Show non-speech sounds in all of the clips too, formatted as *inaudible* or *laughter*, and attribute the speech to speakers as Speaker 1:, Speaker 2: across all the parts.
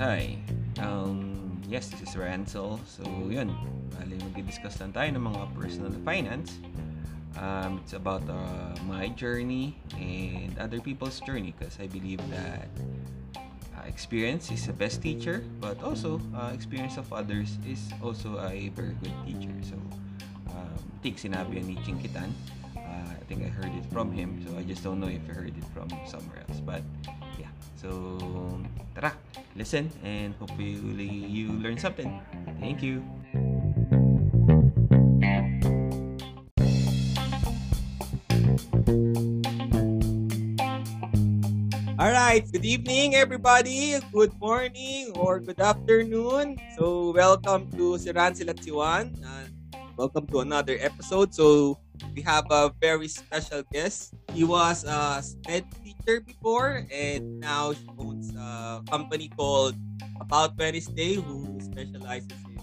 Speaker 1: Hi. Um, yes, this is Ransel. So, yun. Bali, mag-discuss lang tayo ng mga personal finance. Um, it's about uh, my journey and other people's journey because I believe that uh, experience is the best teacher, but also uh, experience of others is also a very good teacher. So, um, I think sinabi ni Chinkitan. I think I heard it from him, so I just don't know if I heard it from somewhere else. But yeah, so tara, listen and hopefully you learn something. Thank you.
Speaker 2: All right, good evening everybody. Good morning or good afternoon. So, welcome to Siran Silat Siwan. Uh, welcome to another episode. So, we have a very special guest. He was a SPED teacher before and now she owns a company called About Wednesday who specializes in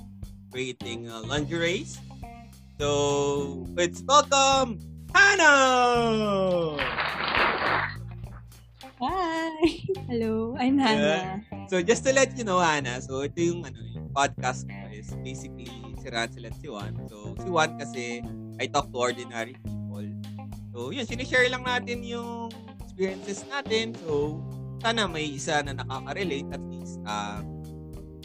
Speaker 2: creating uh, lingeries. So, let's welcome Hannah!
Speaker 3: Hi! Hello, I'm Hannah.
Speaker 2: So just to let you know, Hannah, so ito yung ano, yung podcast ko is basically si Ransel at si Juan. So si Juan kasi I talk to ordinary people. So yun, sinishare lang natin yung experiences natin. So sana may isa na nakaka-relate at least uh,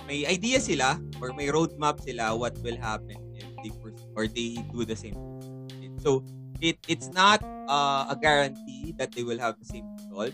Speaker 2: may idea sila or may roadmap sila what will happen if they pursue, or they do the same. So it it's not uh, a guarantee that they will have the same result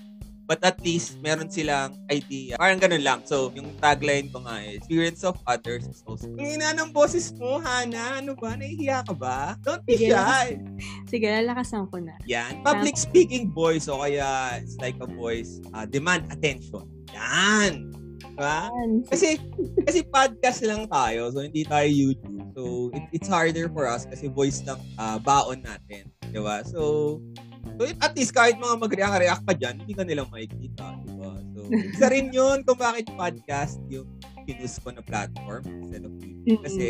Speaker 2: But at least, meron silang idea. Parang ganun lang. So, yung tagline ko nga is, experience of others is also... Ang ina ng boses mo, Hana. Ano ba? Nahihiya ka ba? Don't be
Speaker 3: Sige,
Speaker 2: shy.
Speaker 3: Sige, lalakasan ko na.
Speaker 2: Yan. Public speaking voice o kaya it's like a voice uh, demand attention. Yan. Diba? Kasi, kasi podcast lang tayo. So, hindi tayo YouTube. So, it, it's harder for us kasi voice lang uh, baon natin. Diba? So, So, at least kahit mga mag-react pa dyan, hindi ka nilang makikita. Diba? So, isa rin yun kung bakit podcast yung pinus ko na platform instead of YouTube. Kasi,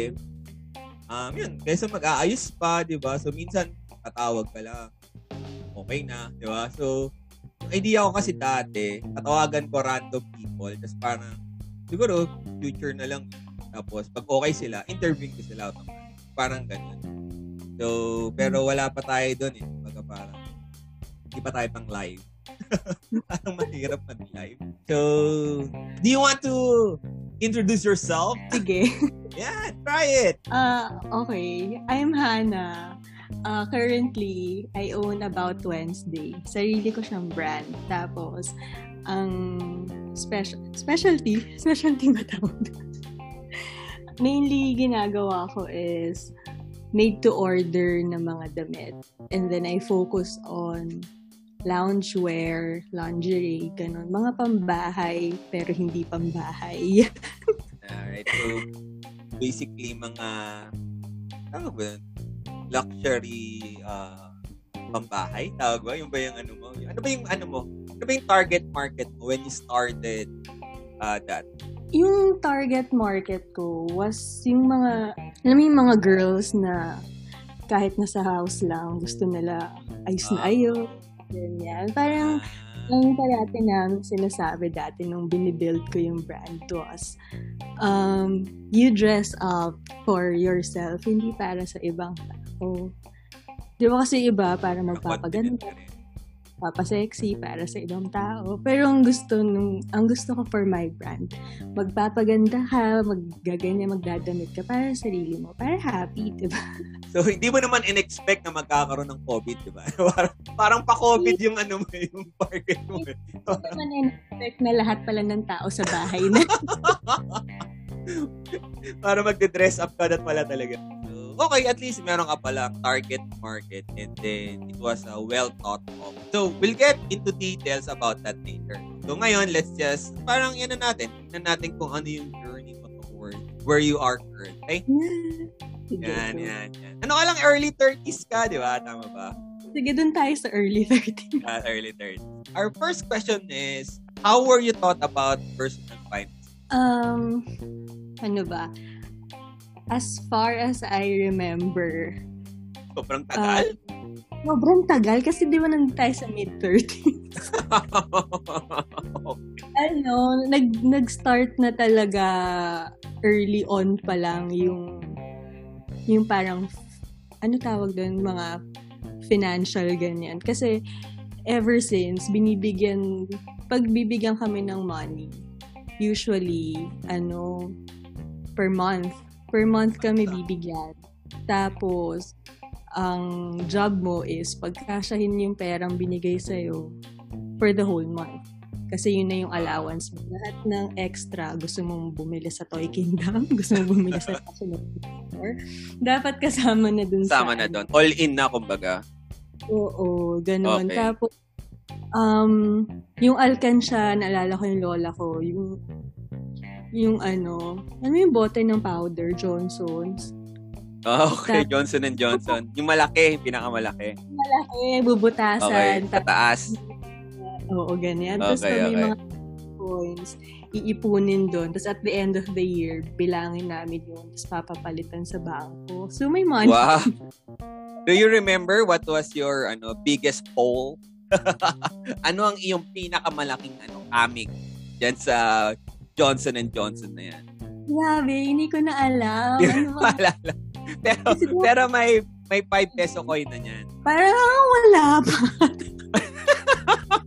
Speaker 2: um, yun, kaysa mag-aayos pa, di ba? So, minsan, tatawag ka lang. Okay na, di ba? So, idea ko kasi dati, tatawagan ko random people, tapos parang, siguro, future na lang. Tapos, pag okay sila, interview ko sila. Parang ganun. So, pero wala pa tayo doon eh. Baga parang, hindi pa tayo pang live. *laughs* Parang mahirap mag-live. So, do you want to introduce yourself?
Speaker 3: Sige.
Speaker 2: Yeah, try it.
Speaker 3: Uh, okay. I'm Hannah. Uh, currently, I own About Wednesday. Sarili ko siyang brand. Tapos, ang special specialty, *laughs* specialty ba tawag? Mainly, ginagawa ko is made to order na mga damit. And then, I focus on loungewear, lingerie, ganun. Mga pambahay, pero hindi pambahay.
Speaker 2: Alright, so basically mga ano ba luxury uh, pambahay, tawag ba? Yung ba yung ano mo? Ano ba yung ano mo? Ano ba yung target market mo when you started uh, that?
Speaker 3: Yung target market ko was yung mga, alam mo yung mga girls na kahit nasa house lang, gusto nila ayos na ayos, Ganyan. Parang, ang parati namin sinasabi dati nung binibuild ko yung brand was, um, you dress up for yourself, hindi para sa ibang tao. Di ba kasi iba para magpapaganda, papasexy para sa ibang tao. Pero ang gusto nung, ang gusto ko for my brand, magpapaganda ka, maggaganyan, magdadamit ka para sa sarili mo, para happy, di ba? *laughs*
Speaker 2: So, hindi mo naman in-expect na magkakaroon ng COVID, di ba? *laughs* parang, parang pa-COVID yung ano mo, *laughs* yung target mo.
Speaker 3: Hindi naman in-expect na lahat pala ng tao sa bahay na.
Speaker 2: para magde-dress up ka na pala talaga. Okay, at least meron ka pala target market and then it was uh, well thought of. So, we'll get into details about that later. So, ngayon, let's just, parang yan na natin. Tignan natin kung ano yung journey mo toward where you are current. Okay? *laughs* Yan, yan, yan. Ano ka lang, early 30s ka, di ba? Tama ba?
Speaker 3: Sige, dun tayo sa early *laughs* 30s.
Speaker 2: Uh, early 30s. Our first question is, how were you taught about personal finance?
Speaker 3: Um, ano ba? As far as I remember,
Speaker 2: Sobrang tagal?
Speaker 3: uh, sobrang tagal kasi di ba nandun tayo sa mid-30s. *laughs* ano, nag, nag-start na talaga early on pa lang yung yung parang ano tawag doon mga financial ganyan. Kasi ever since binibigyan pag bibigyan kami ng money, usually ano per month. Per month kami bibigyan. Tapos ang job mo is pagkasyahin yung perang binigay sa'yo for the whole month. Kasi yun na yung allowance mo. Lahat ng extra, gusto mong bumili sa Toy Kingdom, *laughs* gusto mong bumili sa National Store, dapat kasama na dun
Speaker 2: Sama
Speaker 3: sa...
Speaker 2: na doon. All in na, kumbaga.
Speaker 3: Oo, ganun.
Speaker 2: Okay.
Speaker 3: Tapos, um, yung alkansya, naalala ko yung lola ko, yung yung ano, ano yung bote ng powder, Johnson's.
Speaker 2: Oh, okay,
Speaker 3: Sa-
Speaker 2: Johnson and Johnson. Yung malaki, yung pinakamalaki.
Speaker 3: Malaki,
Speaker 2: Okay,
Speaker 3: bubutasan.
Speaker 2: sa taas.
Speaker 3: Oo, ganyan. Tapos
Speaker 2: Okay,
Speaker 3: pag may
Speaker 2: okay.
Speaker 3: mga coins, iipunin doon. Tapos at the end of the year, bilangin namin yun. Tapos papapalitan sa bangko. So may money.
Speaker 2: Wow. *laughs* Do you remember what was your ano biggest haul? *laughs* ano ang iyong pinakamalaking ano amig diyan sa Johnson and Johnson na yan?
Speaker 3: Grabe, hindi ko na alam.
Speaker 2: Di
Speaker 3: Ano
Speaker 2: ko maalala. Pero, pero may may 5 peso coin na niyan.
Speaker 3: Parang wala pa.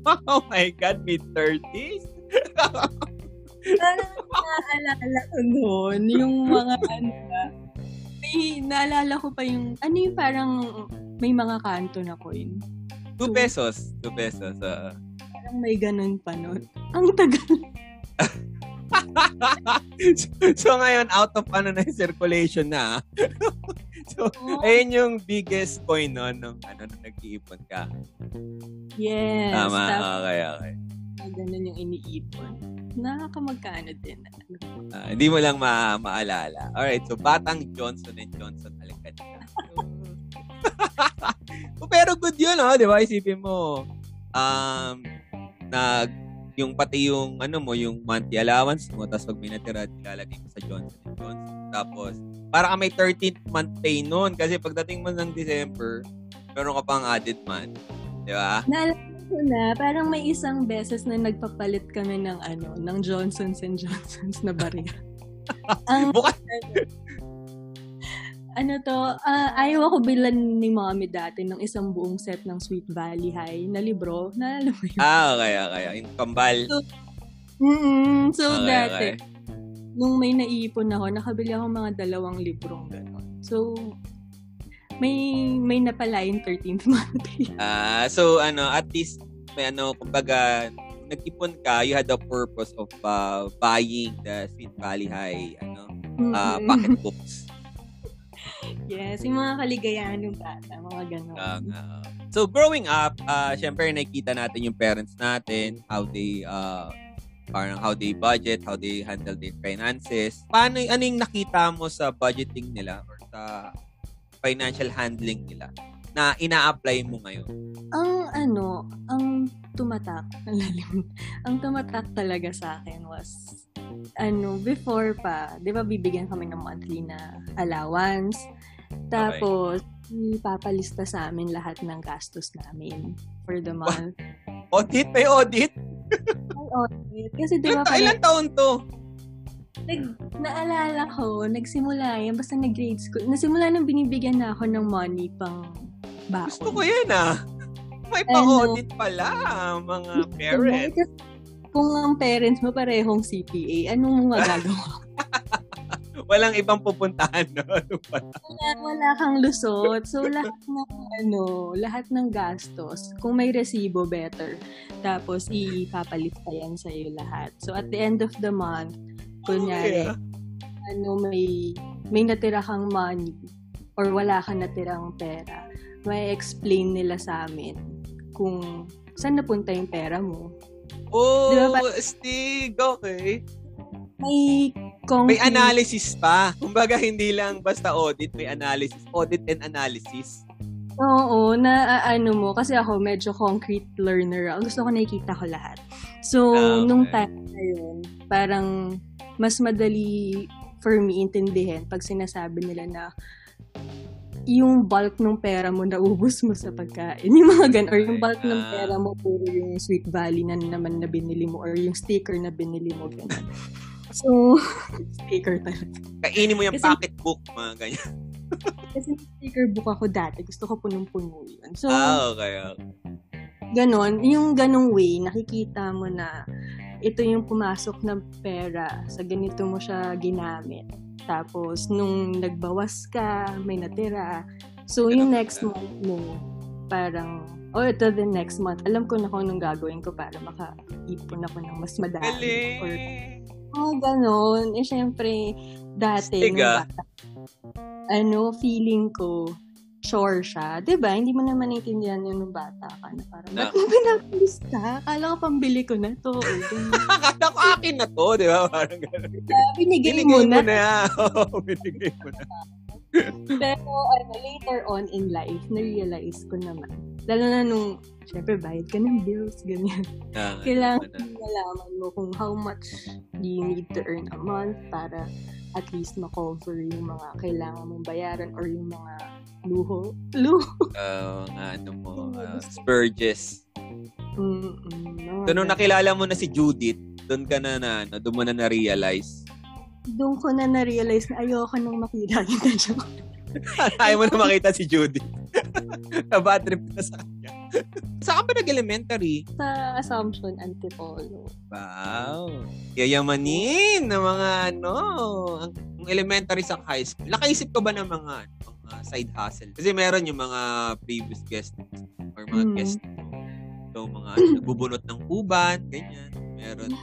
Speaker 3: *laughs*
Speaker 2: oh my God, mid-30s?
Speaker 3: Parang naaalala ko noon, yung mga ano ba, may naalala ko pa yung, ano yung parang may mga kanto na coin.
Speaker 2: 2 pesos. 2 pesos. ah.
Speaker 3: Parang may ganun pa noon. Ang tagal. *laughs* *laughs*
Speaker 2: so, so ngayon, out of ano na yung circulation na. ah. *laughs* so, ayun yung biggest coin no, nung, ano, nung nag-iipon ka.
Speaker 3: Yes.
Speaker 2: Tama,
Speaker 3: Tapos,
Speaker 2: okay, okay.
Speaker 3: ganun yung iniipon. Nakakamagkano din.
Speaker 2: Ah, hindi mo lang ma maalala. Alright, so batang Johnson and Johnson alagad ka. *laughs* Oh, Pero good yun, oh, di ba? Isipin mo, um, nag, yung pati yung, ano mo, yung monthly allowance mo, tapos pag may natira, ilalagay mo sa Johnson Johnson. Tapos, para ka may 13th month pay noon kasi pagdating mo ng December, meron ka pang added month. Di ba?
Speaker 3: Naalala ko na, parang may isang beses na nagpapalit kami ng ano, ng Johnson's and Johnson's na barya. *laughs* Ang,
Speaker 2: Bukas,
Speaker 3: ano to, ah, ayaw ako bilan ni mommy dati ng isang buong set ng Sweet Valley High na libro. Naalala mo yun?
Speaker 2: ah, okay, okay. Yung kambal.
Speaker 3: Mm-mm. So,
Speaker 2: Okay,
Speaker 3: dati,
Speaker 2: okay.
Speaker 3: nung may naiipon ako, nakabili ako mga dalawang librong gano'n. So, may may napala yung 13th *laughs* month.
Speaker 2: Ah, so ano, at least may ano, kumbaga nag-ipon ka, you had the purpose of uh, buying the Sweet Valley High ano, uh,
Speaker 3: Mm-mm.
Speaker 2: pocket books.
Speaker 3: Yes, yung mga kaligayahan ng bata, mga
Speaker 2: nga. so growing up, uh, syempre nakikita natin yung parents natin, how they uh, parang how they budget, how they handle their finances. Paano ano yung nakita mo sa budgeting nila or sa financial handling nila na ina-apply mo ngayon?
Speaker 3: ang ano, ang tumatak, *laughs* ang lalim, ang tumatak talaga sa akin was, ano, before pa, di ba bibigyan kami ng monthly na allowance, tapos, ipapalista sa amin lahat ng gastos namin for the month.
Speaker 2: Audit? May audit?
Speaker 3: Ay, audit. Kasi di
Speaker 2: Ilan,
Speaker 3: ba parang,
Speaker 2: ilan taon to?
Speaker 3: nag, naalala ko, nagsimula yan, basta nag-grade school, nasimula nang binibigyan na ako ng money pang baon.
Speaker 2: Gusto ko yan ah. May
Speaker 3: Ano?
Speaker 2: pa-audit pala, mga parents.
Speaker 3: Kung ang parents mo parehong CPA, anong magagawa? *laughs*
Speaker 2: Walang ibang pupuntahan, *laughs* no? Pa?
Speaker 3: wala, wala kang lusot. So, lahat ng, ano, lahat ng gastos, kung may resibo, better. Tapos, ipapalista yan sa'yo lahat. So, at the end of the month, kunyari,
Speaker 2: Okay, ah.
Speaker 3: ano, may, may natira kang money or wala kang natirang pera, may explain nila sa amin kung saan napunta yung pera mo.
Speaker 2: Oh,
Speaker 3: Di ba pa-
Speaker 2: Stig, okay.
Speaker 3: May
Speaker 2: May
Speaker 3: concrete,
Speaker 2: analysis pa. Kumbaga, hindi lang basta audit, may analysis. Audit and analysis.
Speaker 3: Oo, na ah, ano mo, kasi ako medyo concrete learner. Ang gusto ko nakikita ko lahat. So,
Speaker 2: Ah, okay.
Speaker 3: nung time na yun, parang mas madali for me intindihin pag sinasabi nila na yung bulk ng pera mo naubos mo sa pagkain. *laughs* Yung mga gan or yung bulk ng
Speaker 2: Ah.
Speaker 3: pera mo puro yung Sweet Valley na naman na binili mo or yung sticker na binili mo ganun. So, sticker talaga.
Speaker 2: Kainin mo yung
Speaker 3: Kasi-
Speaker 2: pocketbook, mga ganyan. *laughs*
Speaker 3: Kasi yung sticker book ako dati, gusto ko punong-puno yun. So,
Speaker 2: Ah, okay. okay.
Speaker 3: ganon, yung ganong way, nakikita mo na ito yung pumasok ng pera, sa ganito mo siya ginamit. Tapos, nung nagbawas ka, may natira. So, yung
Speaker 2: Ganun
Speaker 3: next
Speaker 2: pala.
Speaker 3: month mo, parang, oh, ito the next month. Alam ko na kung anong gagawin ko para makaipon ako ng mas madami. Or, Oh, ganon. Eh, syempre, dati,
Speaker 2: Stiga.
Speaker 3: bata, ano, feeling ko, sure siya. ba Hindi mo naman naintindihan yun nung bata ka na parang,
Speaker 2: Na-
Speaker 3: ba't mo pinapalis ka? Akala ko pambili ko na to. *laughs*
Speaker 2: Akala ko akin na to, di ba? Parang gano'n.
Speaker 3: Ah, binigay,
Speaker 2: Binigay
Speaker 3: mo
Speaker 2: mo
Speaker 3: na.
Speaker 2: na. *laughs* Oo, binigay mo na. *laughs*
Speaker 3: Pero ano, later on in life, na-realize ko naman. Lalo na nung, syempre, bayad ka ng bills, ganyan.
Speaker 2: Ah, *laughs*
Speaker 3: Kailangan
Speaker 2: ano na.
Speaker 3: malaman mo kung how much do you need to earn a month para at least ma-cover yung mga kailangan mong bayaran or yung mga luho. *laughs* Luho.
Speaker 2: Ah, nga, ano mo, ah, Spurges.
Speaker 3: Mm-mm.
Speaker 2: So, nung nakilala mo na si Judith, doon ka na na, ano, doon mo na na-realize.
Speaker 3: Doon ko na na-realize na ayoko nang makita kita *laughs* siya.
Speaker 2: Ayaw mo na makita si Judith. *laughs* Na-bad trip na sa kanya. Saan ba nag-elementary?
Speaker 3: Sa Assumption, Antipolo.
Speaker 2: Wow. Yayamanin ng mga ano, ang elementary sa high school. Nakaisip ka ba ng mga, mga side hustle? Kasi meron yung mga previous guests or mga
Speaker 3: Mm.
Speaker 2: guests. So, mga nagbubunot ng uban, ganyan. Meron. *laughs*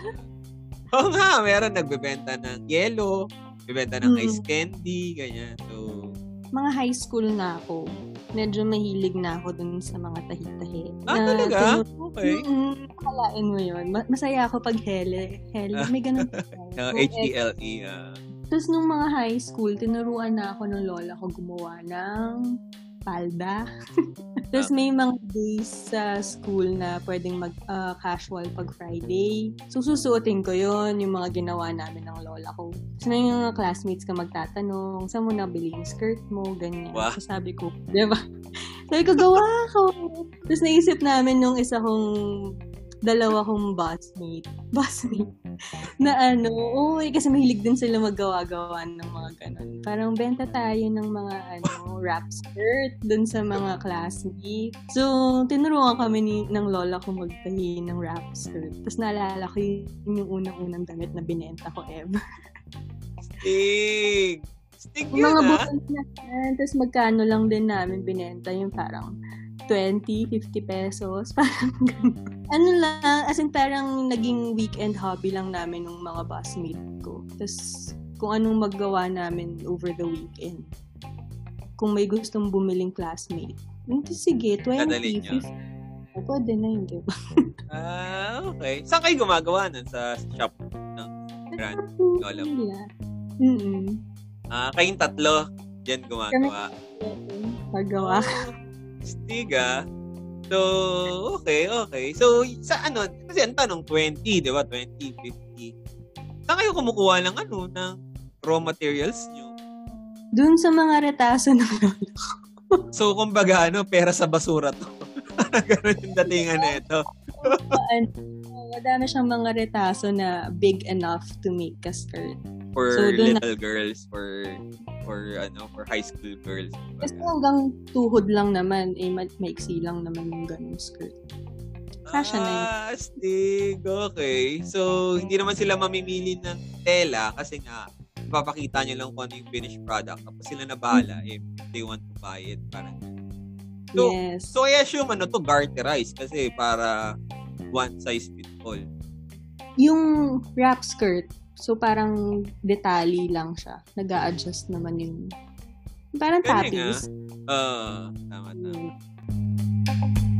Speaker 2: *laughs* Oo nga, meron nagbebenta ng yelo, nagbebenta ng
Speaker 3: Mm.
Speaker 2: ice candy, ganyan. So,
Speaker 3: Mga high school na ako. Medyo mahilig na ako dun sa mga tahi-tahi.
Speaker 2: ah,
Speaker 3: Na
Speaker 2: talaga?
Speaker 3: tinu-
Speaker 2: Okay.
Speaker 3: Mm, akalain mo yun. Ma- masaya ako pag hele. Hele. May ganun. *laughs*
Speaker 2: Uh,
Speaker 3: So,
Speaker 2: H-E-L-E. ah.
Speaker 3: Tapos nung mga high school, tinuruan na ako ng lola ko gumawa ng palda. Tapos may mga days sa school na pwedeng mag ah, casual pag Friday. So susuotin ko yon yung mga ginawa namin ng lola ko. So na yung mga classmates ka magtatanong, saan mo nabili yung skirt mo, ganyan.
Speaker 2: Wow.
Speaker 3: So sabi ko, di ba? *laughs* Sabi ko, gawa ko. Tapos naisip namin nung isa kong dalawa kong busmate. Busmate. Na ano, uy, kasi mahilig din sila maggawa-gawa ng mga ganun. Parang benta tayo ng mga ano, wrap skirt dun sa mga classmates. So, tinuruan kami ni, ng lola ko magtahi ng wrap skirt. Tapos naalala ko yun yung unang-unang damit na binenta ko ever.
Speaker 2: Stig! Stig yun,
Speaker 3: mga
Speaker 2: ah.
Speaker 3: butas na yan. Tapos magkano lang din namin binenta yung parang 20, 50 pesos. *laughs* Parang ganun. Ano lang, as in parang naging weekend hobby lang namin ng mga busmate ko. Tapos kung anong maggawa namin over the weekend. Kung may gustong bumiling classmate. Hindi, sige, 20,
Speaker 2: Dadalhin niyo.
Speaker 3: 50. Pwede na yun, di ba?
Speaker 2: Ah, okay. Saan kayo gumagawa nun? Sa shop ng brand? Mo?
Speaker 3: Nila. Mm-mm.
Speaker 2: Ah, kayong tatlo, dyan gumagawa.
Speaker 3: Paggawa.
Speaker 2: Oh, Stig ah. So, okay, okay. So, sa ano, kasi ang tanong, 20, di ba? 20, 50. Saan kayo kumukuha ng ano, ng raw materials nyo?
Speaker 3: Dun sa mga retaso ng lolo.
Speaker 2: So, kumbaga, ano, pera sa basura to. *laughs* Ganun yung datingan nito.
Speaker 3: ano, madami siyang mga retaso na big enough to make a skirt.
Speaker 2: For
Speaker 3: So, dun na-
Speaker 2: little girls, for, for, ano, for high school girls.
Speaker 3: Kasi hanggang tuhod lang naman, eh, ma- maiksi lang naman yung ganung skirt. Kasha na yun.
Speaker 2: Ah, astig. Okay. So, hindi naman sila mamimili ng tela kasi nga, ipapakita nyo lang kung ano yung finished product. Tapos sila na bahala if they want to buy it. Parang, So,
Speaker 3: yes.
Speaker 2: so I assume ano to, garterized kasi para one size fit all.
Speaker 3: yung wrap skirt, so parang detalye lang siya. nag adjust naman yung... Parang
Speaker 2: Galing,
Speaker 3: tapis.
Speaker 2: Ah, tama, tama.
Speaker 3: Mm.